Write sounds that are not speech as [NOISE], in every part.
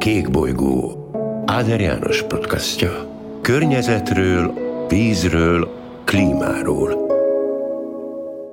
Kékbolygó Áder János podcastja. Környezetről, vízről, klímáról.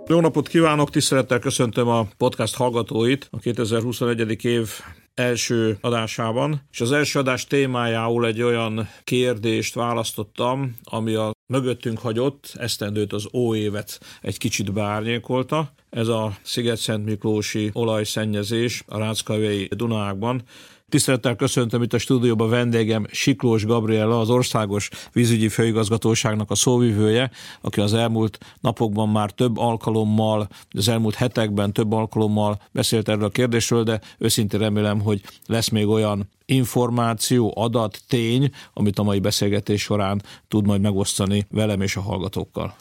Jó napot kívánok, tisztelettel köszöntöm a podcast hallgatóit a 2021. év első adásában, és az első adás témájául egy olyan kérdést választottam, ami a mögöttünk hagyott esztendőt, az óévet egy kicsit beárnyékolta. Ez a Sziget-Szent Miklósi olajszennyezés a Ráckavei Dunákban. Tisztelettel köszöntöm itt a stúdióban vendégem Siklós Gabriella, az Országos Vízügyi Főigazgatóságnak a szóvivője, aki az elmúlt napokban már több alkalommal, az elmúlt hetekben több alkalommal beszélt erről a kérdésről, de őszintén remélem, hogy lesz még olyan információ, adat, tény, amit a mai beszélgetés során tud majd megosztani velem és a hallgatókkal.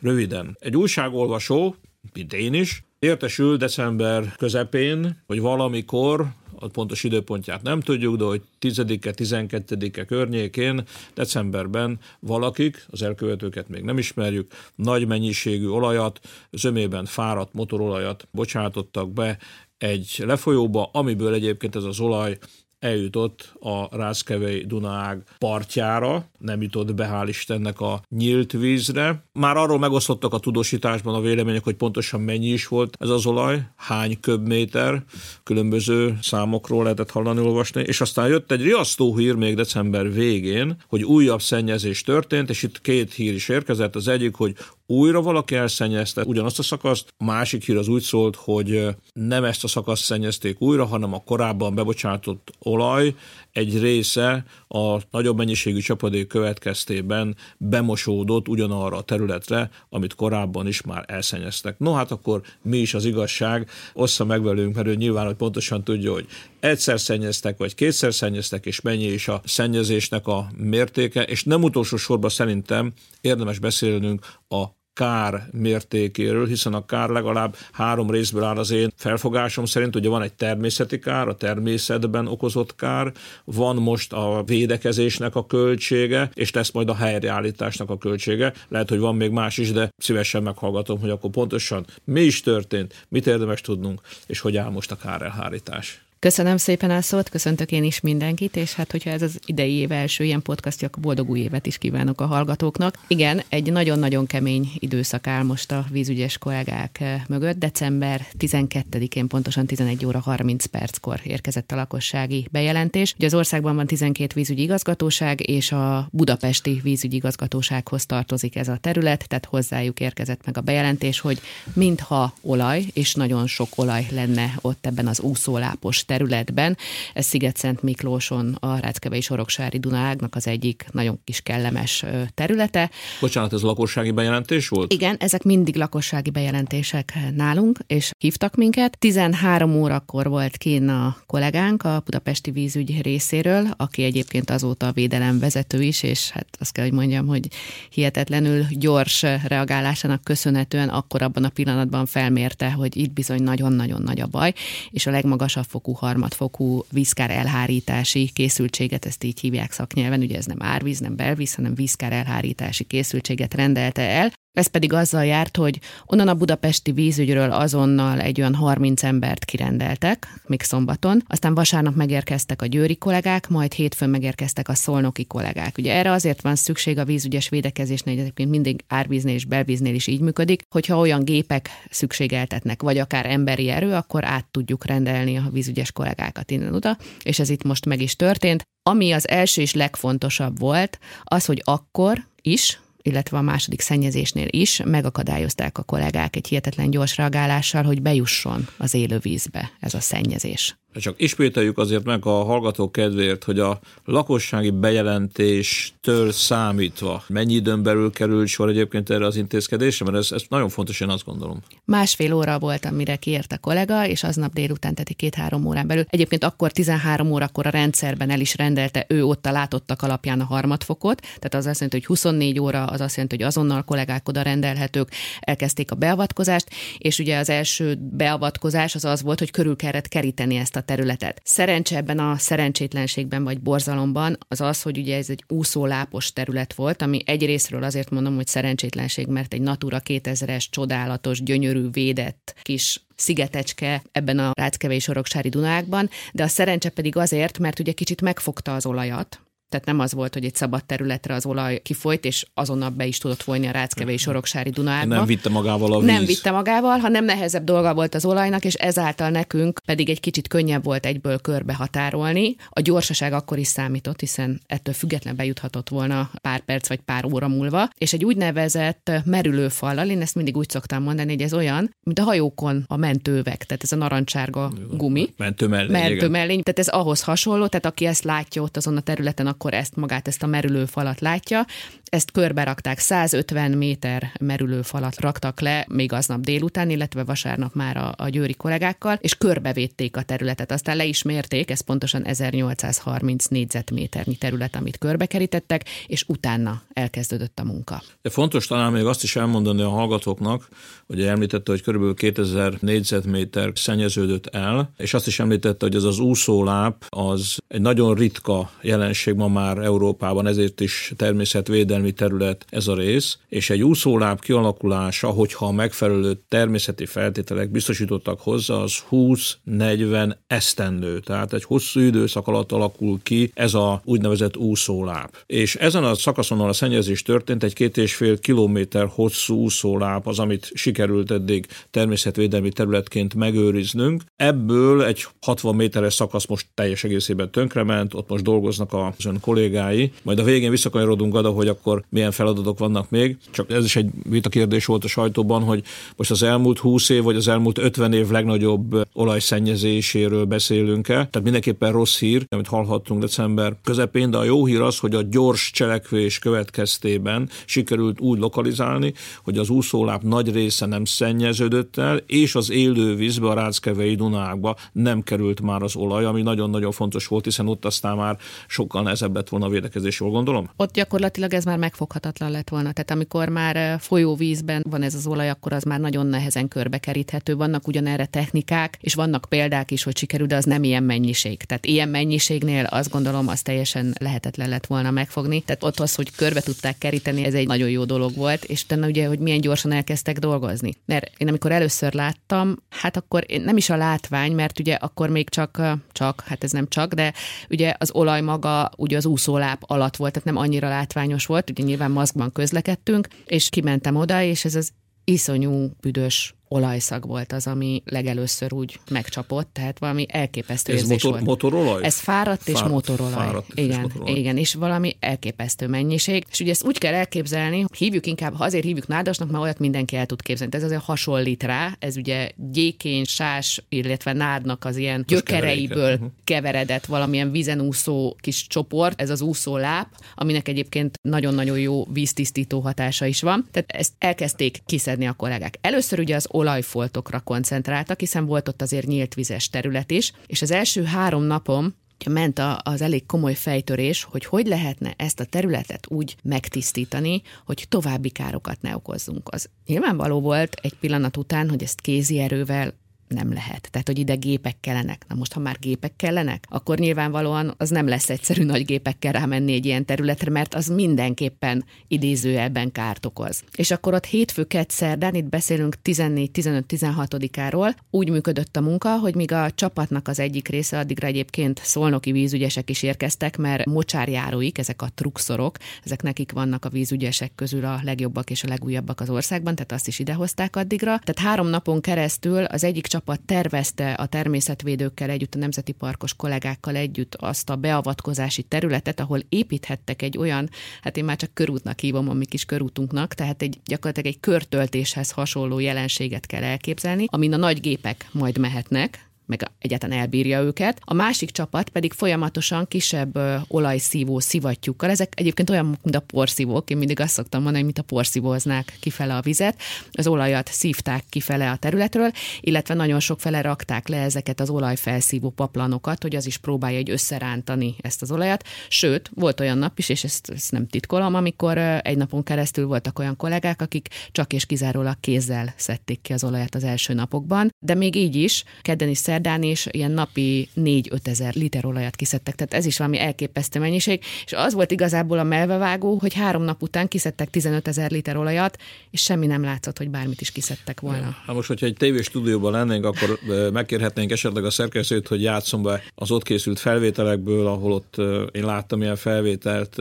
Röviden, egy újságolvasó, mint én is, értesül december közepén, hogy valamikor a pontos időpontját nem tudjuk, de hogy 10-e, 12-e környékén, decemberben valakik, az elkövetőket még nem ismerjük, nagy mennyiségű olajat, zömében fáradt motorolajat bocsátottak be egy lefolyóba, amiből egyébként ez az olaj eljutott a Rászkevei Dunaág partjára, nem jutott be hál' Istennek a nyílt vízre. Már arról megosztottak a tudósításban a vélemények, hogy pontosan mennyi is volt ez az olaj, hány köbméter, különböző számokról lehetett hallani, olvasni, és aztán jött egy riasztó hír még december végén, hogy újabb szennyezés történt, és itt két hír is érkezett. Az egyik, hogy újra valaki elszennyezte ugyanazt a szakaszt, a másik hír az úgy szólt, hogy nem ezt a szakaszt szennyezték újra, hanem a korábban bebocsátott olaj egy része a nagyobb mennyiségű csapadék következtében bemosódott ugyanarra a területre, amit korábban is már elszennyeztek. No hát akkor mi is az igazság? Ossza meg velünk, mert ő nyilván, hogy pontosan tudja, hogy egyszer szennyeztek, vagy kétszer szennyeztek, és mennyi is a szennyezésnek a mértéke, és nem utolsó sorban szerintem érdemes beszélnünk a kár mértékéről, hiszen a kár legalább három részből áll az én felfogásom szerint, ugye van egy természeti kár, a természetben okozott kár, van most a védekezésnek a költsége, és lesz majd a helyreállításnak a költsége. Lehet, hogy van még más is, de szívesen meghallgatom, hogy akkor pontosan mi is történt, mit érdemes tudnunk, és hogy áll most a kárelhárítás. Köszönöm szépen a szót, köszöntök én is mindenkit, és hát hogyha ez az idei év első ilyen podcastja, akkor boldog új évet is kívánok a hallgatóknak. Igen, egy nagyon-nagyon kemény időszak áll most a vízügyes kollégák eh, mögött. December 12-én pontosan 11 óra 30 perckor érkezett a lakossági bejelentés. Ugye az országban van 12 vízügyi igazgatóság, és a budapesti vízügyi igazgatósághoz tartozik ez a terület, tehát hozzájuk érkezett meg a bejelentés, hogy mintha olaj, és nagyon sok olaj lenne ott ebben az úszólápos területben. Ez Sziget-Szent Miklóson, a Ráckevei Soroksári Dunágnak az egyik nagyon kis kellemes területe. Bocsánat, ez lakossági bejelentés volt? Igen, ezek mindig lakossági bejelentések nálunk, és hívtak minket. 13 órakor volt kín a kollégánk a Budapesti vízügy részéről, aki egyébként azóta a védelem vezető is, és hát azt kell, hogy mondjam, hogy hihetetlenül gyors reagálásának köszönhetően akkor abban a pillanatban felmérte, hogy itt bizony nagyon-nagyon nagy a baj, és a legmagasabb fokú harmadfokú vízkár elhárítási készültséget, ezt így hívják szaknyelven, ugye ez nem árvíz, nem belvíz, hanem vízkár elhárítási készültséget rendelte el, ez pedig azzal járt, hogy onnan a budapesti vízügyről azonnal egy olyan 30 embert kirendeltek, még szombaton, aztán vasárnap megérkeztek a győri kollégák, majd hétfőn megérkeztek a szolnoki kollégák. Ugye erre azért van szükség a vízügyes védekezésnél, hogy egyébként mindig árvíznél és belvíznél is így működik, hogyha olyan gépek szükségeltetnek, vagy akár emberi erő, akkor át tudjuk rendelni a vízügyes kollégákat innen oda, és ez itt most meg is történt. Ami az első és legfontosabb volt, az, hogy akkor is, illetve a második szennyezésnél is megakadályozták a kollégák egy hihetetlen gyors reagálással, hogy bejusson az élővízbe ez a szennyezés. Csak ismételjük azért meg a hallgatók kedvéért, hogy a lakossági bejelentéstől számítva mennyi időn belül került sor egyébként erre az intézkedésre, mert ez, ez nagyon fontos, én azt gondolom. Másfél óra volt, amire kiért a kollega, és aznap délután, tehát két-három órán belül. Egyébként akkor 13 órakor a rendszerben el is rendelte ő ott a látottak alapján a harmadfokot, tehát az azt jelenti, hogy 24 óra, az azt jelenti, hogy azonnal kollégák oda rendelhetők, elkezdték a beavatkozást, és ugye az első beavatkozás az az volt, hogy körül kellett keríteni ezt a területet. Szerencse ebben a szerencsétlenségben vagy borzalomban az az, hogy ugye ez egy úszólápos terület volt, ami egyrésztről azért mondom, hogy szerencsétlenség, mert egy Natura 2000-es csodálatos, gyönyörű, védett kis szigetecske ebben a Ráckeve és Soroksári Dunákban, de a szerencse pedig azért, mert ugye kicsit megfogta az olajat, tehát nem az volt, hogy egy szabad területre az olaj kifolyt, és azonnal be is tudott folyni a Ráckeve és Soroksári Dunába. Nem vitte magával a víz. Nem vitte magával, hanem nehezebb dolga volt az olajnak, és ezáltal nekünk pedig egy kicsit könnyebb volt egyből körbe határolni. A gyorsaság akkor is számított, hiszen ettől független bejuthatott volna pár perc vagy pár óra múlva, és egy úgynevezett merülőfallal, én ezt mindig úgy szoktam mondani, hogy ez olyan, mint a hajókon a mentővek, tehát ez a narancsárga gumi. Mentőmellény. Mentőmellény, tehát ez ahhoz hasonló, tehát aki ezt látja ott azon a területen, akkor ezt magát, ezt a merülő falat látja. Ezt körbe rakták, 150 méter merülő falat raktak le még aznap délután, illetve vasárnap már a, a győri kollégákkal, és körbevédték a területet. Aztán le is mérték, ez pontosan 1830 négyzetméternyi terület, amit körbekerítettek, és utána elkezdődött a munka. De fontos talán még azt is elmondani a hallgatóknak, hogy említette, hogy körülbelül 2000 négyzetméter szennyeződött el, és azt is említette, hogy ez az úszóláp az egy nagyon ritka jelenség ma már Európában, ezért is természetvédelmi terület ez a rész, és egy úszóláb kialakulása, hogyha a megfelelő természeti feltételek biztosítottak hozzá, az 20-40 esztendő, tehát egy hosszú időszak alatt alakul ki ez a úgynevezett úszóláb. És ezen a szakaszon, a szennyezés történt, egy két és fél kilométer hosszú úszóláb az, amit sikerült eddig természetvédelmi területként megőriznünk. Ebből egy 60 méteres szakasz most teljes egészében tönkrement, ott most dolgoznak az kollégái, majd a végén visszakanyarodunk oda, hogy akkor milyen feladatok vannak még. Csak ez is egy vita kérdés volt a sajtóban, hogy most az elmúlt 20 év vagy az elmúlt 50 év legnagyobb olajszennyezéséről beszélünk-e. Tehát mindenképpen rossz hír, amit hallhattunk december közepén, de a jó hír az, hogy a gyors cselekvés következtében sikerült úgy lokalizálni, hogy az úszóláp nagy része nem szennyeződött el, és az élő vízbe, a Ráckevei Dunákba nem került már az olaj, ami nagyon-nagyon fontos volt, hiszen ott aztán már sokkal nehezebb lett volna a védekezés, jól gondolom? Ott gyakorlatilag ez már megfoghatatlan lett volna. Tehát amikor már folyóvízben van ez az olaj, akkor az már nagyon nehezen körbekeríthető. Vannak ugyanerre technikák, és vannak példák is, hogy sikerül, de az nem ilyen mennyiség. Tehát ilyen mennyiségnél azt gondolom, az teljesen lehetetlen lett volna megfogni. Tehát ott az, hogy körbe tudták keríteni, ez egy nagyon jó dolog volt, és utána ugye, hogy milyen gyorsan elkezdtek dolgozni. Mert én amikor először láttam, hát akkor nem is a látvány, mert ugye akkor még csak, csak, hát ez nem csak, de ugye az olaj maga ugye az úszóláp alatt volt, tehát nem annyira látványos volt, ugye nyilván maszkban közlekedtünk, és kimentem oda, és ez az iszonyú büdös olajszag volt az, ami legelőször úgy megcsapott, tehát valami elképesztő Ez érzés motor, volt. motorolaj? Ez fáradt és Fáradt- motorolaj. fáradt és igen, motorolaj. igen, és valami elképesztő mennyiség. És ugye ezt úgy kell elképzelni, hívjuk inkább, ha azért hívjuk nádasnak, mert olyat mindenki el tud képzelni. Ez azért hasonlít rá, ez ugye gyékény, sás, illetve nádnak az ilyen gyökereiből. Mhm. keveredett valamilyen vízen úszó kis csoport, ez az úszóláp, aminek egyébként nagyon-nagyon jó víztisztító hatása is van. Tehát ezt elkezdték kiszedni a kollégák. Először ugye az olajfoltokra koncentráltak, hiszen volt ott azért nyílt vizes terület is, és az első három napom ment a- az elég komoly fejtörés, hogy hogy lehetne ezt a területet úgy megtisztítani, hogy további károkat ne okozzunk. Az nyilvánvaló volt egy pillanat után, hogy ezt kézi erővel nem lehet. Tehát, hogy ide gépek kellenek. Na most, ha már gépek kellenek, akkor nyilvánvalóan az nem lesz egyszerű nagy gépekkel rámenni egy ilyen területre, mert az mindenképpen idézőjelben kárt okoz. És akkor ott hétfő, kett, szerdán, itt beszélünk 14-15-16-áról, úgy működött a munka, hogy míg a csapatnak az egyik része, addigra egyébként szolnoki vízügyesek is érkeztek, mert mocsárjáróik, ezek a trukszorok, ezek nekik vannak a vízügyesek közül a legjobbak és a legújabbak az országban, tehát azt is idehozták addigra. Tehát három napon keresztül az egyik csapat tervezte a természetvédőkkel együtt, a nemzeti parkos kollégákkal együtt azt a beavatkozási területet, ahol építhettek egy olyan, hát én már csak körútnak hívom a mi kis körútunknak, tehát egy gyakorlatilag egy körtöltéshez hasonló jelenséget kell elképzelni, amin a nagy gépek majd mehetnek, meg egyáltalán elbírja őket. A másik csapat pedig folyamatosan kisebb ö, olajszívó szivattyúkkal. Ezek egyébként olyan, mint a porszívók, én mindig azt szoktam mondani, mint a porszívóznák kifele a vizet. Az olajat szívták kifele a területről, illetve nagyon sok fele rakták le ezeket az olajfelszívó paplanokat, hogy az is próbálja egy összerántani ezt az olajat. Sőt, volt olyan nap is, és ezt, ezt nem titkolom, amikor ö, egy napon keresztül voltak olyan kollégák, akik csak és kizárólag kézzel szedték ki az olajat az első napokban, de még így is, kedden és szerdán is ilyen napi 4-5 ezer liter olajat kiszedtek, tehát ez is valami elképesztő mennyiség, és az volt igazából a melvevágó, hogy három nap után kiszedtek 15 ezer liter olajat, és semmi nem látszott, hogy bármit is kiszedtek volna. Ha most, hogyha egy tévés stúdióban lennénk, akkor megkérhetnénk esetleg a szerkesztőt, hogy játszom be az ott készült felvételekből, ahol ott én láttam ilyen felvételt,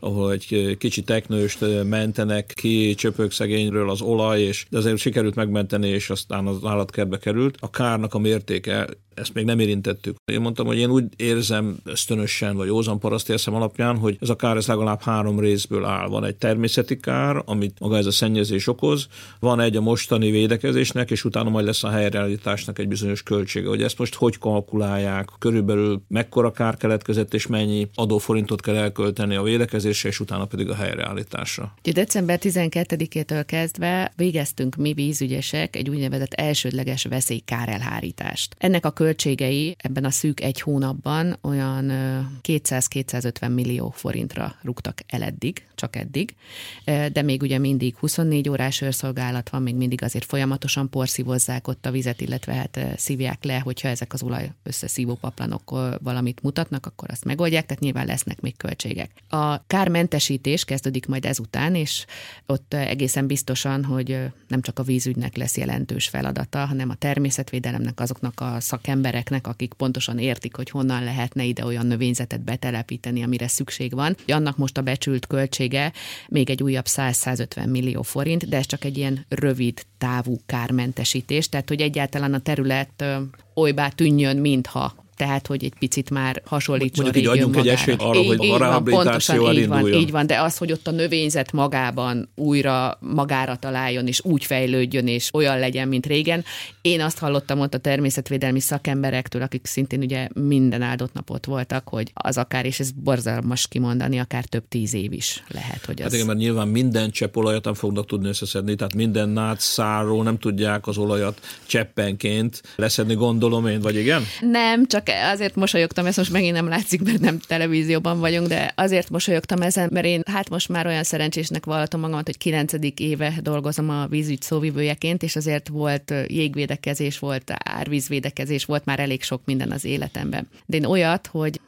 ahol egy kicsi teknőst mentenek ki csöpögszegényről az olaj, és de azért sikerült megmenteni, és aztán az állatkertbe került. A kárnak a mértéke Yeah. Ezt még nem érintettük. Én mondtam, hogy én úgy érzem ösztönösen, vagy józan parasztérzem alapján, hogy ez a kár ez legalább három részből áll. Van egy természeti kár, amit maga ez a szennyezés okoz, van egy a mostani védekezésnek, és utána majd lesz a helyreállításnak egy bizonyos költsége. Hogy ezt most hogy kalkulálják, körülbelül mekkora kár keletkezett, és mennyi adóforintot kell elkölteni a védekezésre, és utána pedig a helyreállításra. Ugye december 12-től kezdve végeztünk mi vízügyesek egy úgynevezett elsődleges veszélykárelhárítást. Ennek a költségei ebben a szűk egy hónapban olyan 200-250 millió forintra rúgtak el eddig, csak eddig, de még ugye mindig 24 órás őrszolgálat van, még mindig azért folyamatosan porszívozzák ott a vizet, illetve hát szívják le, hogyha ezek az olaj összeszívó paplanok valamit mutatnak, akkor azt megoldják, tehát nyilván lesznek még költségek. A kármentesítés kezdődik majd ezután, és ott egészen biztosan, hogy nem csak a vízügynek lesz jelentős feladata, hanem a természetvédelemnek, azoknak a szakembereknek, embereknek, akik pontosan értik, hogy honnan lehetne ide olyan növényzetet betelepíteni, amire szükség van. Annak most a becsült költsége még egy újabb 100-150 millió forint, de ez csak egy ilyen rövid távú kármentesítés, tehát hogy egyáltalán a terület olybá tűnjön, mintha tehát hogy egy picit már hasonlítson Mondjuk így adjunk egy esélyt arra, így, hogy a rehabilitáció így van, így van, de az, hogy ott a növényzet magában újra magára találjon, és úgy fejlődjön, és olyan legyen, mint régen. Én azt hallottam ott a természetvédelmi szakemberektől, akik szintén ugye minden áldott napot voltak, hogy az akár, és ez borzalmas kimondani, akár több tíz év is lehet, hogy hát az... Hát igen, mert nyilván minden csepp olajat nem fognak tudni összeszedni, tehát minden nátszáról nem tudják az olajat cseppenként leszedni, gondolom én, vagy igen? Nem, csak azért mosolyogtam, ezt most megint nem látszik, mert nem televízióban vagyunk, de azért mosolyogtam ezen, mert én hát most már olyan szerencsésnek vallatom magamat, hogy kilencedik éve dolgozom a vízügy szóvivőjeként, és azért volt jégvédekezés, volt árvízvédekezés, volt már elég sok minden az életemben. De én olyat, hogy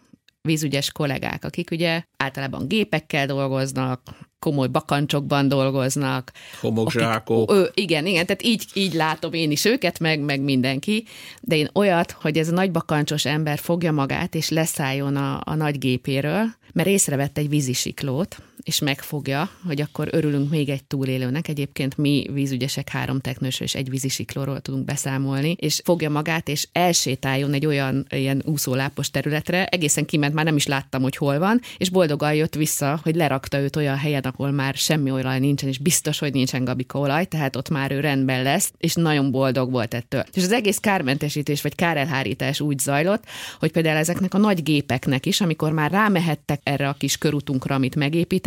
vízügyes kollégák, akik ugye általában gépekkel dolgoznak, komoly bakancsokban dolgoznak. Homokzsákok. Akik, ö, igen, igen, tehát így, így látom én is őket, meg, meg mindenki, de én olyat, hogy ez a nagy bakancsos ember fogja magát, és leszálljon a, a nagy gépéről, mert észrevett egy vízisiklót, és megfogja, hogy akkor örülünk még egy túlélőnek. Egyébként mi vízügyesek három teknősről és egy vízisiklóról tudunk beszámolni, és fogja magát, és elsétáljon egy olyan ilyen úszólápos területre, egészen kiment, már nem is láttam, hogy hol van, és boldogan jött vissza, hogy lerakta őt olyan helyen, ahol már semmi olaj nincsen, és biztos, hogy nincsen gabika olaj, tehát ott már ő rendben lesz, és nagyon boldog volt ettől. És az egész kármentesítés vagy kárelhárítás úgy zajlott, hogy például ezeknek a nagy gépeknek is, amikor már rámehettek erre a kis körutunkra, amit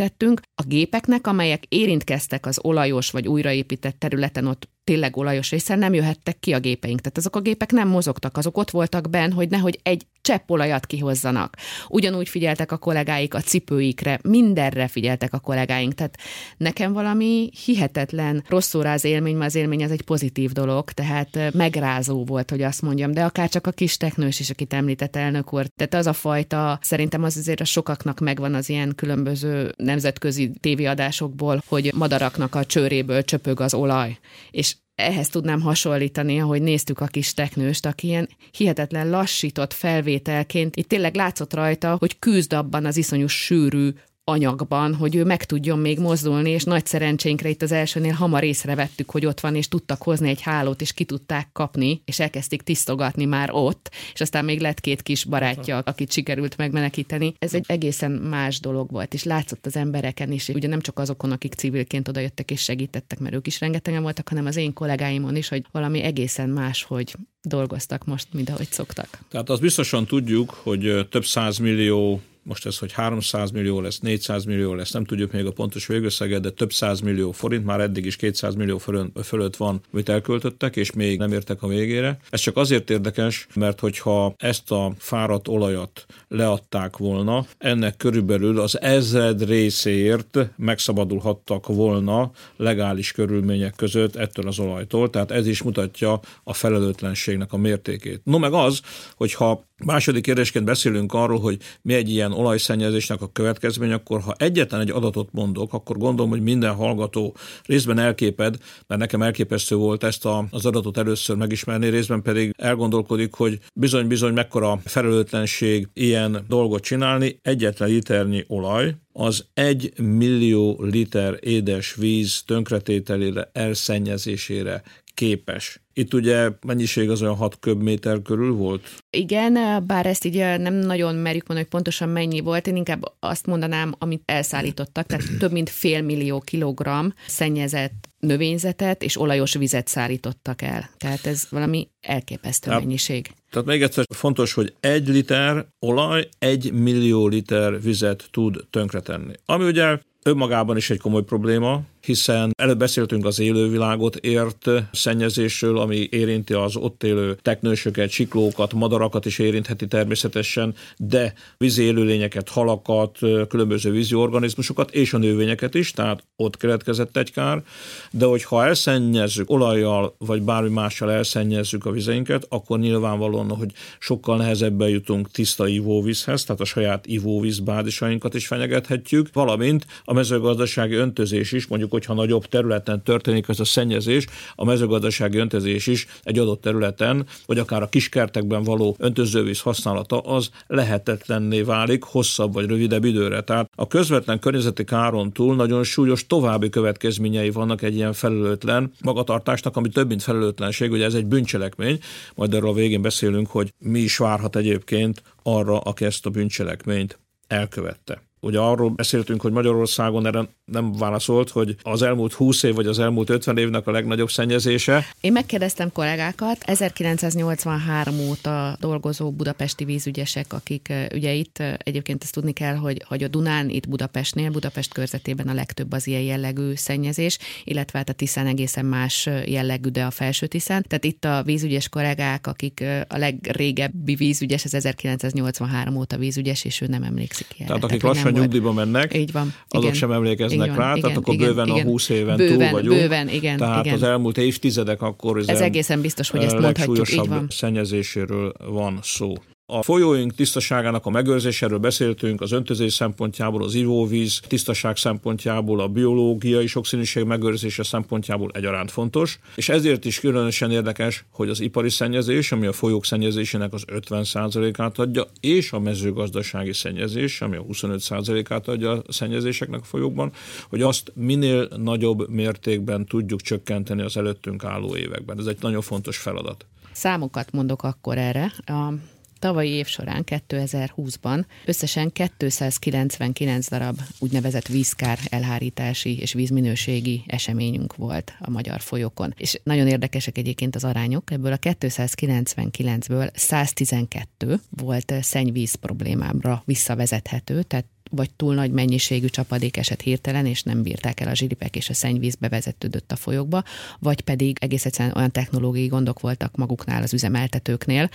megépítettünk, a gépeknek, amelyek érintkeztek az olajos vagy újraépített területen, ott tényleg olajos részen nem jöhettek ki a gépeink. Tehát azok a gépek nem mozogtak, azok ott voltak benn, hogy nehogy egy csepp olajat kihozzanak. Ugyanúgy figyeltek a kollégáik a cipőikre, mindenre figyeltek a kollégáink. Tehát nekem valami hihetetlen rossz az élmény, mert az élmény az egy pozitív dolog, tehát megrázó volt, hogy azt mondjam, de akár csak a kis teknős is, akit említett elnök úr. Tehát az a fajta, szerintem az azért a sokaknak megvan az ilyen különböző nemzetközi tévéadásokból, hogy madaraknak a csőréből csöpög az olaj. És ehhez tudnám hasonlítani, ahogy néztük a kis teknőst, aki ilyen hihetetlen lassított felvételként, itt tényleg látszott rajta, hogy küzd abban az iszonyú sűrű anyagban, hogy ő meg tudjon még mozdulni, és nagy szerencsénkre itt az elsőnél hamar észrevettük, hogy ott van, és tudtak hozni egy hálót, és ki tudták kapni, és elkezdték tisztogatni már ott, és aztán még lett két kis barátja, akit sikerült megmenekíteni. Ez egy egészen más dolog volt, és látszott az embereken is, ugye nem csak azokon, akik civilként odajöttek és segítettek, mert ők is rengetegen voltak, hanem az én kollégáimon is, hogy valami egészen más, hogy dolgoztak most, mint ahogy szoktak. Tehát azt biztosan tudjuk, hogy több millió most ez, hogy 300 millió lesz, 400 millió lesz, nem tudjuk még a pontos végösszeget, de több 100 millió forint, már eddig is 200 millió fölött van, amit elköltöttek, és még nem értek a végére. Ez csak azért érdekes, mert hogyha ezt a fáradt olajat leadták volna, ennek körülbelül az ezred részéért megszabadulhattak volna legális körülmények között ettől az olajtól, tehát ez is mutatja a felelőtlenségnek a mértékét. No meg az, hogyha Második kérdésként beszélünk arról, hogy mi egy ilyen olajszennyezésnek a következmény, akkor ha egyetlen egy adatot mondok, akkor gondolom, hogy minden hallgató részben elképed, mert nekem elképesztő volt ezt a, az adatot először megismerni, részben pedig elgondolkodik, hogy bizony-bizony mekkora felelőtlenség ilyen dolgot csinálni. Egyetlen liternyi olaj, az egy millió liter édes víz tönkretételére, elszennyezésére képes. Itt ugye mennyiség az olyan 6 köbméter körül volt? Igen, bár ezt így nem nagyon merjük mondani, hogy pontosan mennyi volt, én inkább azt mondanám, amit elszállítottak, tehát több mint fél millió kilogramm szennyezett növényzetet és olajos vizet szállítottak el. Tehát ez valami elképesztő ja. mennyiség. Tehát még egyszer fontos, hogy egy liter olaj egy millió liter vizet tud tönkretenni. Ami ugye önmagában is egy komoly probléma, hiszen előbb beszéltünk az élővilágot ért szennyezésről, ami érinti az ott élő teknősöket, siklókat, madarakat is érintheti természetesen, de vízi élőlényeket, halakat, különböző vízi organizmusokat és a növényeket is, tehát ott keletkezett egy kár, de hogyha elszennyezzük olajjal, vagy bármi mással elszennyezzük a vizeinket, akkor nyilvánvalóan, hogy sokkal nehezebben jutunk tiszta ivóvízhez, tehát a saját ivóvíz bádisainkat is fenyegethetjük, valamint a mezőgazdasági öntözés is, mondjuk hogyha nagyobb területen történik ez a szennyezés, a mezőgazdasági öntözés is egy adott területen, vagy akár a kiskertekben való öntözővíz használata az lehetetlenné válik hosszabb vagy rövidebb időre. Tehát a közvetlen környezeti káron túl nagyon súlyos további következményei vannak egy ilyen felelőtlen magatartásnak, ami több mint felelőtlenség, ugye ez egy bűncselekmény, majd erről a végén beszélünk, hogy mi is várhat egyébként arra, aki ezt a bűncselekményt elkövette. Ugye arról beszéltünk, hogy Magyarországon erre nem válaszolt, hogy az elmúlt 20 év vagy az elmúlt 50 évnek a legnagyobb szennyezése. Én megkérdeztem kollégákat, 1983 óta dolgozó budapesti vízügyesek, akik ugye itt egyébként ezt tudni kell, hogy, hogy a Dunán itt Budapestnél, Budapest körzetében a legtöbb az ilyen jellegű szennyezés, illetve hát a Tiszán egészen más jellegű, de a felső Tiszán. Tehát itt a vízügyes kollégák, akik a legrégebbi vízügyes, az 1983 óta vízügyes, és ő nem emlékszik ilyen. Tehát akik lassan nyugdíjba mennek, Így van. azok igen. sem emlékeznek van, rá, igen, tehát akkor igen, bőven igen. a 20 éven bőven, túl vagyunk. Bőven, igen. Tehát igen. az elmúlt évtizedek akkor Ez egészen biztos, hogy ezt mondhatjuk, így van. szennyezéséről van szó. A folyóink tisztaságának a megőrzéséről beszéltünk, az öntözés szempontjából, az ivóvíz tisztaság szempontjából, a biológiai sokszínűség megőrzése szempontjából egyaránt fontos, és ezért is különösen érdekes, hogy az ipari szennyezés, ami a folyók szennyezésének az 50%-át adja, és a mezőgazdasági szennyezés, ami a 25%-át adja a szennyezéseknek a folyókban, hogy azt minél nagyobb mértékben tudjuk csökkenteni az előttünk álló években. Ez egy nagyon fontos feladat. Számokat mondok akkor erre. A tavalyi év során, 2020-ban összesen 299 darab úgynevezett vízkár elhárítási és vízminőségi eseményünk volt a magyar folyókon. És nagyon érdekesek egyébként az arányok. Ebből a 299-ből 112 volt szennyvíz problémámra visszavezethető, tehát vagy túl nagy mennyiségű csapadék esett hirtelen, és nem bírták el a zsilipek, és a szennyvíz bevezetődött a folyókba, vagy pedig egész egyszerűen olyan technológiai gondok voltak maguknál az üzemeltetőknél,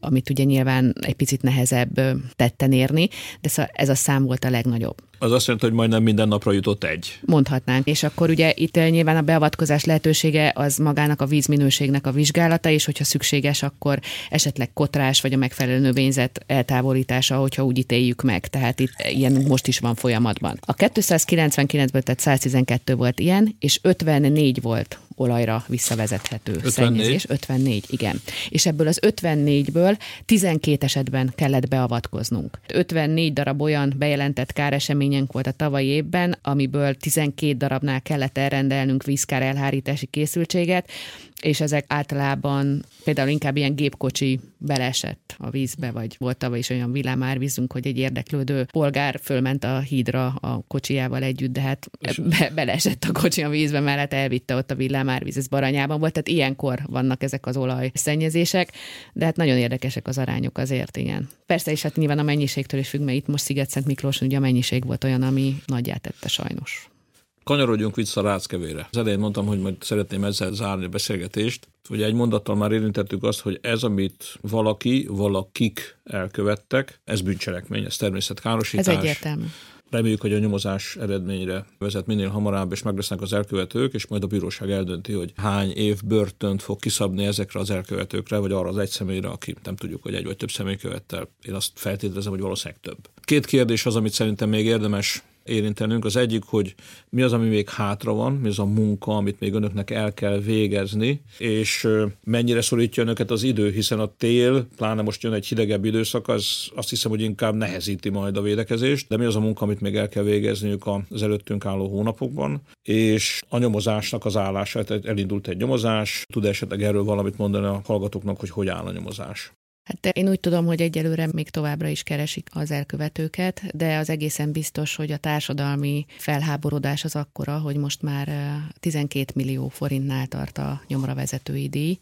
amit ugye nyilván egy picit nehezebb tetten érni, de szóval ez a szám volt a legnagyobb. Az azt jelenti, hogy majdnem minden napra jutott egy. Mondhatnánk. És akkor ugye itt nyilván a beavatkozás lehetősége az magának a vízminőségnek a vizsgálata, és hogyha szükséges, akkor esetleg kotrás vagy a megfelelő növényzet eltávolítása, hogyha úgy ítéljük meg. Tehát itt ilyen most is van folyamatban. A 299-ből tehát 112 volt ilyen, és 54 volt olajra visszavezethető 54? szennyezés. 54, igen. És ebből az 54-ből 12 esetben kellett beavatkoznunk. 54 darab olyan bejelentett káreseményünk volt a tavalyi évben, amiből 12 darabnál kellett elrendelnünk vízkár elhárítási készültséget, és ezek általában például inkább ilyen gépkocsi beleesett a vízbe, vagy volt tavaly is olyan villámárvízünk, hogy egy érdeklődő polgár fölment a hídra a kocsijával együtt, de hát [LAUGHS] be, beleesett a kocsi a vízbe, mert hát elvitte ott a villám Kálmárvíz, ez Baranyában volt, tehát ilyenkor vannak ezek az olajszennyezések, de hát nagyon érdekesek az arányok azért, igen. Persze, és hát nyilván a mennyiségtől is függ, mert itt most Sziget-Szent Miklóson ugye a mennyiség volt olyan, ami nagyját tette sajnos. Kanyarodjunk vissza Ráckevére. Az elején mondtam, hogy majd szeretném ezzel zárni a beszélgetést. Ugye egy mondattal már érintettük azt, hogy ez, amit valaki, valakik elkövettek, ez bűncselekmény, ez természetkárosítás. Ez egyértelmű. Reméljük, hogy a nyomozás eredményre vezet minél hamarabb, és meg lesznek az elkövetők, és majd a bíróság eldönti, hogy hány év börtönt fog kiszabni ezekre az elkövetőkre, vagy arra az egy személyre, aki nem tudjuk, hogy egy vagy több személy követte. Én azt feltételezem, hogy valószínűleg több. Két kérdés az, amit szerintem még érdemes érintenünk. Az egyik, hogy mi az, ami még hátra van, mi az a munka, amit még önöknek el kell végezni, és mennyire szorítja önöket az idő, hiszen a tél, pláne most jön egy hidegebb időszak, az azt hiszem, hogy inkább nehezíti majd a védekezést, de mi az a munka, amit még el kell végezniük az előttünk álló hónapokban, és a nyomozásnak az állása, tehát elindult egy nyomozás, tud esetleg erről valamit mondani a hallgatóknak, hogy hogy áll a nyomozás? Hát én úgy tudom, hogy egyelőre még továbbra is keresik az elkövetőket, de az egészen biztos, hogy a társadalmi felháborodás az akkora, hogy most már 12 millió forintnál tart a nyomra vezetői díj,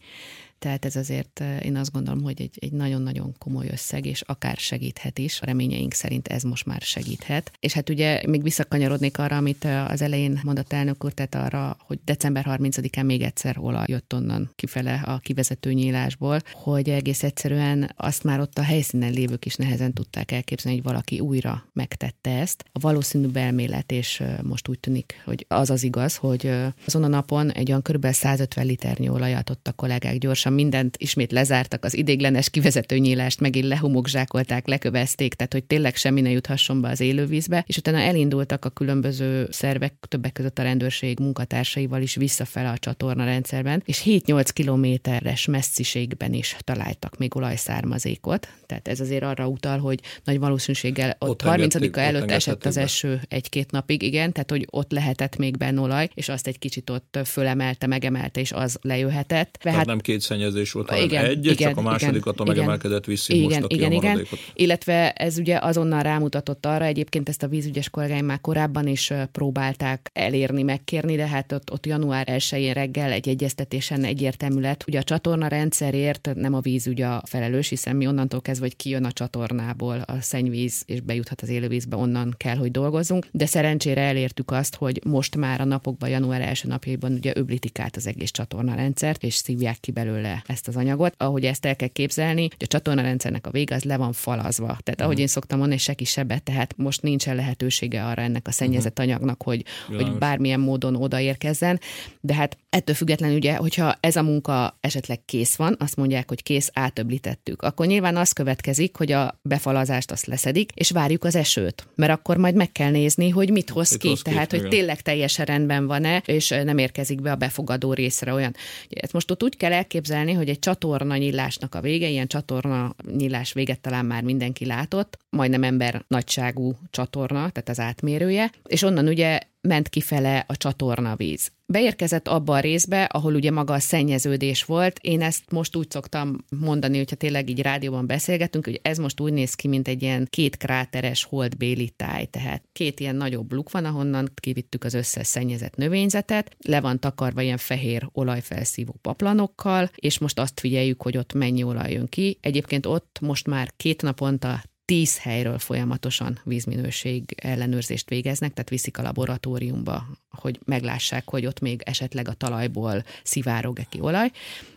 tehát ez azért én azt gondolom, hogy egy, egy nagyon-nagyon komoly összeg, és akár segíthet is. A reményeink szerint ez most már segíthet. És hát ugye még visszakanyarodnék arra, amit az elején mondott elnök úr, tehát arra, hogy december 30-án még egyszer olaj jött onnan kifele a kivezető nyílásból, hogy egész egyszerűen azt már ott a helyszínen lévők is nehezen tudták elképzelni, hogy valaki újra megtette ezt. A valószínű belmélet, és most úgy tűnik, hogy az az igaz, hogy azon a napon egy olyan kb. 150 liternyi olajat ott a kollégák gyorsan mindent ismét lezártak, az idéglenes kivezető nyílást megint lehomokzsákolták, lekövezték, tehát hogy tényleg semmi ne juthasson be az élővízbe, és utána elindultak a különböző szervek, többek között a rendőrség munkatársaival is visszafele a csatorna rendszerben, és 7-8 kilométeres messziségben is találtak még olajszármazékot, tehát ez azért arra utal, hogy nagy valószínűséggel ott, ott 30-a előtt esett az eső egy-két napig, igen, tehát hogy ott lehetett még benne olaj, és azt egy kicsit ott fölemelte, megemelte, és az lejöhetett. Tehát hát, nem két szennyezés volt, hanem igen, egy, igen, csak a másodikat a megemelkedett viszi igen, most igen, a igen. Illetve ez ugye azonnal rámutatott arra, egyébként ezt a vízügyes kollégáim már korábban is próbálták elérni, megkérni, de hát ott, ott január 1-én reggel egy egyeztetésen egyértelmű lett, hogy a csatorna rendszerért nem a vízügy a felelős, hiszen mi onnantól kezdve, hogy kijön a csatornából a szennyvíz és bejuthat az élővízbe, onnan kell, hogy dolgozzunk. De szerencsére elértük azt, hogy most már a napokban, január első napjaiban ugye öblítik át az egész csatorna rendszert, és szívják ki belőle ezt az anyagot. Ahogy ezt el kell képzelni, hogy a csatornarendszernek a vége az le van falazva. Tehát uh-huh. ahogy mhm. én szoktam mondani, se kisebet, tehát most nincsen lehetősége arra ennek a szennyezett uh-huh. anyagnak, hogy, hogy bármilyen módon odaérkezzen. De hát ettől függetlenül ugye, hogyha ez a munka esetleg kész van, azt mondják, hogy kész, átöblítettük, akkor nyilván az következik, hogy a befalazást azt leszedik, és várjuk az esőt. Mert akkor majd meg kell nézni, hogy mit hoz mit ki. Hoz tehát, ki, hogy tényleg teljesen rendben van-e, és nem érkezik be a befogadó részre olyan. Ezt most ott úgy kell elképzelni, elképzelni, hogy egy csatorna nyílásnak a vége, ilyen csatorna nyílás véget talán már mindenki látott, majdnem ember nagyságú csatorna, tehát az átmérője, és onnan ugye ment kifele a csatornavíz. Beérkezett abba a részbe, ahol ugye maga a szennyeződés volt. Én ezt most úgy szoktam mondani, hogyha tényleg így rádióban beszélgetünk, hogy ez most úgy néz ki, mint egy ilyen két kráteres holdbéli táj. Tehát két ilyen nagyobb luk van, ahonnan kivittük az összes szennyezett növényzetet, le van takarva ilyen fehér olajfelszívó paplanokkal, és most azt figyeljük, hogy ott mennyi olaj jön ki. Egyébként ott most már két naponta tíz helyről folyamatosan vízminőség ellenőrzést végeznek, tehát viszik a laboratóriumba, hogy meglássák, hogy ott még esetleg a talajból szivárog-e ki olaj.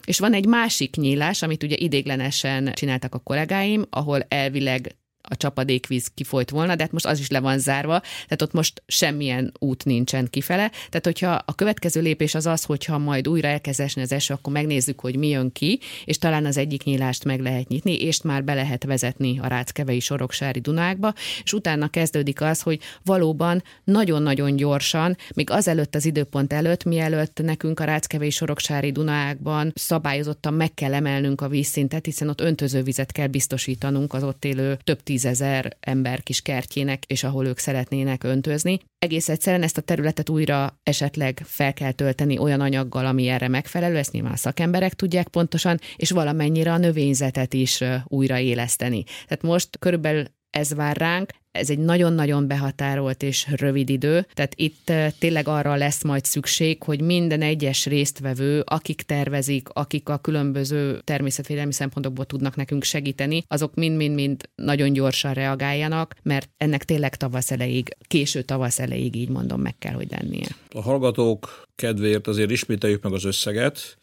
És van egy másik nyílás, amit ugye idéglenesen csináltak a kollégáim, ahol elvileg a csapadékvíz kifolyt volna, de hát most az is le van zárva, tehát ott most semmilyen út nincsen kifele. Tehát, hogyha a következő lépés az az, hogyha majd újra elkezd esni az eső, akkor megnézzük, hogy mi jön ki, és talán az egyik nyílást meg lehet nyitni, és már be lehet vezetni a Ráckevei Soroksári Dunákba, és utána kezdődik az, hogy valóban nagyon-nagyon gyorsan, még azelőtt az időpont előtt, mielőtt nekünk a Ráckevei Soroksári Dunákban szabályozottan meg kell emelnünk a vízszintet, hiszen ott öntözővizet kell biztosítanunk az ott élő több tíz tízezer ember kis kertjének, és ahol ők szeretnének öntözni. Egész egyszerűen ezt a területet újra esetleg fel kell tölteni olyan anyaggal, ami erre megfelelő, ezt nyilván szakemberek tudják pontosan, és valamennyire a növényzetet is újraéleszteni. Tehát most körülbelül ez vár ránk, ez egy nagyon-nagyon behatárolt és rövid idő, tehát itt tényleg arra lesz majd szükség, hogy minden egyes résztvevő, akik tervezik, akik a különböző természetvédelmi szempontokból tudnak nekünk segíteni, azok mind-mind-mind nagyon gyorsan reagáljanak, mert ennek tényleg tavasz elejéig, késő tavasz elejéig így mondom, meg kell, hogy lennie. A hallgatók kedvéért azért ismételjük meg az összeget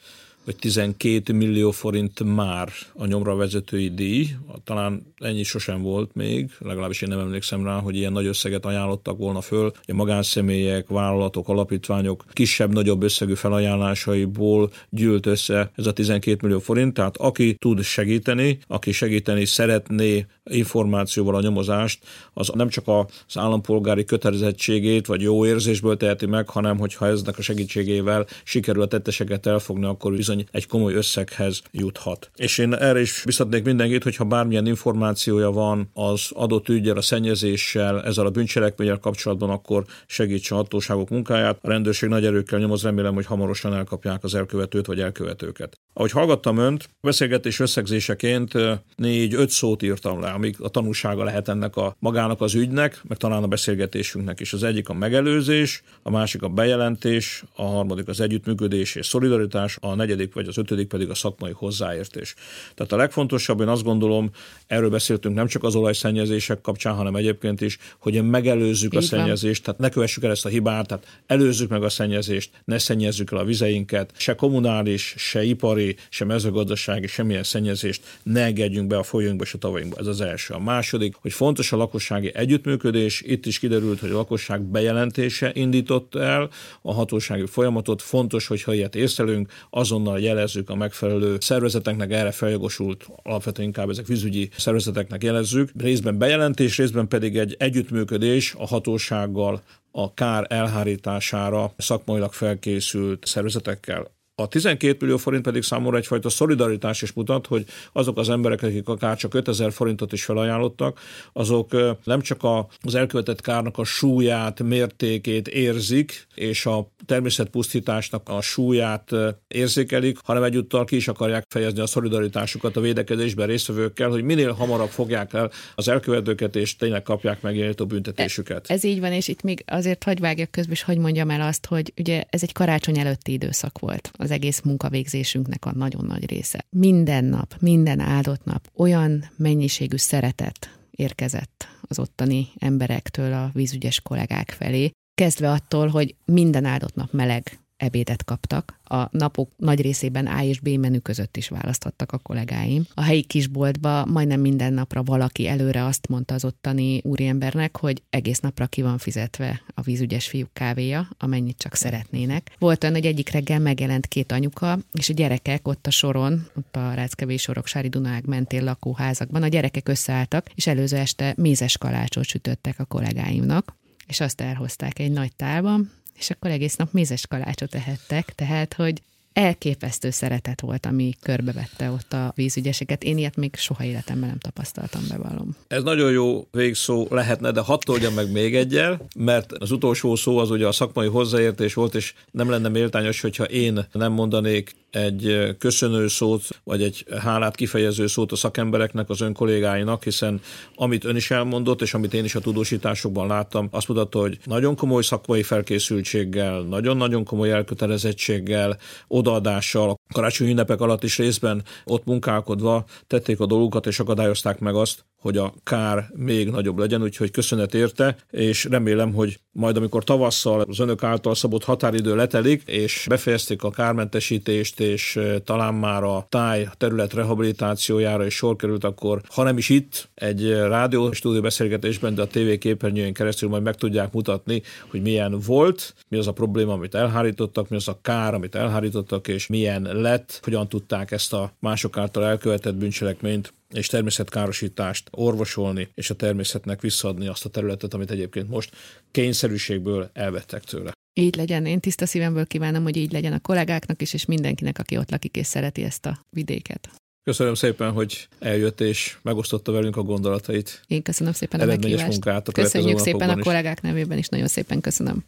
hogy 12 millió forint már a nyomra vezetői díj, talán ennyi sosem volt még, legalábbis én nem emlékszem rá, hogy ilyen nagy összeget ajánlottak volna föl. A magánszemélyek, vállalatok, alapítványok kisebb-nagyobb összegű felajánlásaiból gyűlt össze ez a 12 millió forint, tehát aki tud segíteni, aki segíteni szeretné információval a nyomozást, az nem csak az állampolgári kötelezettségét vagy jó érzésből teheti meg, hanem hogyha eznek a segítségével sikerül a tetteseket elfogni, akkor bizony egy komoly összeghez juthat. És én erre is biztatnék mindenkit, hogyha bármilyen információja van az adott ügyel, a szennyezéssel, ezzel a bűncselekménnyel kapcsolatban, akkor segítse a hatóságok munkáját. A rendőrség nagy erőkkel nyomoz, remélem, hogy hamarosan elkapják az elkövetőt vagy elkövetőket. Ahogy hallgattam önt, beszélgetés összegzéseként négy-öt szót írtam le, amik a tanúsága lehet ennek a magának az ügynek, meg talán a beszélgetésünknek is. Az egyik a megelőzés, a másik a bejelentés, a harmadik az együttműködés és szolidaritás, a negyedik vagy az ötödik pedig a szakmai hozzáértés. Tehát a legfontosabb, én azt gondolom, erről beszéltünk nem csak az olajszennyezések kapcsán, hanem egyébként is, hogy megelőzzük Így a szennyezést, van. tehát ne kövessük el ezt a hibát, tehát előzzük meg a szennyezést, ne szennyezzük el a vizeinket, se kommunális, se ipari, se mezőgazdasági, semmilyen szennyezést ne engedjünk be a folyóinkba és a tavainkba. Ez az első. A második, hogy fontos a lakossági együttműködés. Itt is kiderült, hogy a lakosság bejelentése indított el a hatósági folyamatot. Fontos, hogyha ilyet észlelünk, azonnal jelezzük a megfelelő szervezeteknek, erre feljogosult, alapvetően inkább ezek vízügyi szervezeteknek jelezzük. Részben bejelentés, részben pedig egy együttműködés a hatósággal, a kár elhárítására szakmailag felkészült szervezetekkel. A 12 millió forint pedig számomra egyfajta szolidaritás is mutat, hogy azok az emberek, akik akár csak 5000 forintot is felajánlottak, azok nem csak az elkövetett kárnak a súlyát, mértékét érzik, és a természetpusztításnak a súlyát érzékelik, hanem egyúttal ki is akarják fejezni a szolidaritásukat a védekezésben résztvevőkkel, hogy minél hamarabb fogják el az elkövetőket, és tényleg kapják meg a büntetésüket. Ez így van, és itt még azért hagy vágjak közben, és hogy mondjam el azt, hogy ugye ez egy karácsony előtti időszak volt az egész munkavégzésünknek a nagyon nagy része. Minden nap, minden áldott nap olyan mennyiségű szeretet érkezett az ottani emberektől a vízügyes kollégák felé, kezdve attól, hogy minden áldott nap meleg ebédet kaptak. A napok nagy részében A és B menü között is választhattak a kollégáim. A helyi kisboltba majdnem minden napra valaki előre azt mondta az ottani úriembernek, hogy egész napra ki van fizetve a vízügyes fiúk kávéja, amennyit csak szeretnének. Volt olyan, hogy egyik reggel megjelent két anyuka, és a gyerekek ott a soron, ott a Ráckevés Soroksári Dunág mentén lakóházakban, a gyerekek összeálltak, és előző este mézes kalácsot sütöttek a kollégáimnak és azt elhozták egy nagy tálban, és akkor egész nap mézes kalácsot ehettek, tehát, hogy elképesztő szeretet volt, ami körbevette ott a vízügyeseket. Én ilyet még soha életemben nem tapasztaltam, bevallom. Ez nagyon jó végszó lehetne, de hadd toldjam meg még egyel, mert az utolsó szó az ugye a szakmai hozzáértés volt, és nem lenne méltányos, hogyha én nem mondanék egy köszönő szót, vagy egy hálát kifejező szót a szakembereknek, az ön kollégáinak, hiszen amit ön is elmondott, és amit én is a tudósításokban láttam, azt mutatta, hogy nagyon komoly szakmai felkészültséggel, nagyon-nagyon komoly elkötelezettséggel, odaadással, a karácsonyi ünnepek alatt is részben ott munkálkodva tették a dolgukat, és akadályozták meg azt, hogy a kár még nagyobb legyen, úgyhogy köszönet érte, és remélem, hogy majd amikor tavasszal az önök által szabott határidő letelik, és befejezték a kármentesítést, és talán már a táj terület rehabilitációjára is sor került, akkor ha nem is itt, egy rádió stúdió beszélgetésben, de a TV képernyőjén keresztül majd meg tudják mutatni, hogy milyen volt, mi az a probléma, amit elhárítottak, mi az a kár, amit elhárítottak, és milyen lett, hogyan tudták ezt a mások által elkövetett bűncselekményt és természetkárosítást orvosolni, és a természetnek visszaadni azt a területet, amit egyébként most kényszerűségből elvettek tőle. Így legyen. Én tiszta szívemből kívánom, hogy így legyen a kollégáknak is, és mindenkinek, aki ott lakik és szereti ezt a vidéket. Köszönöm szépen, hogy eljött és megosztotta velünk a gondolatait. Én köszönöm szépen a meghívást. munkát a Köszönjük szépen a kollégák nevében is, nagyon szépen köszönöm.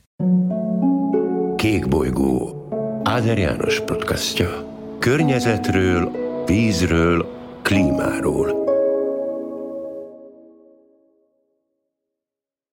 Kék bolygó. Áder János podcastja. Környezetről, vízről, klímáról.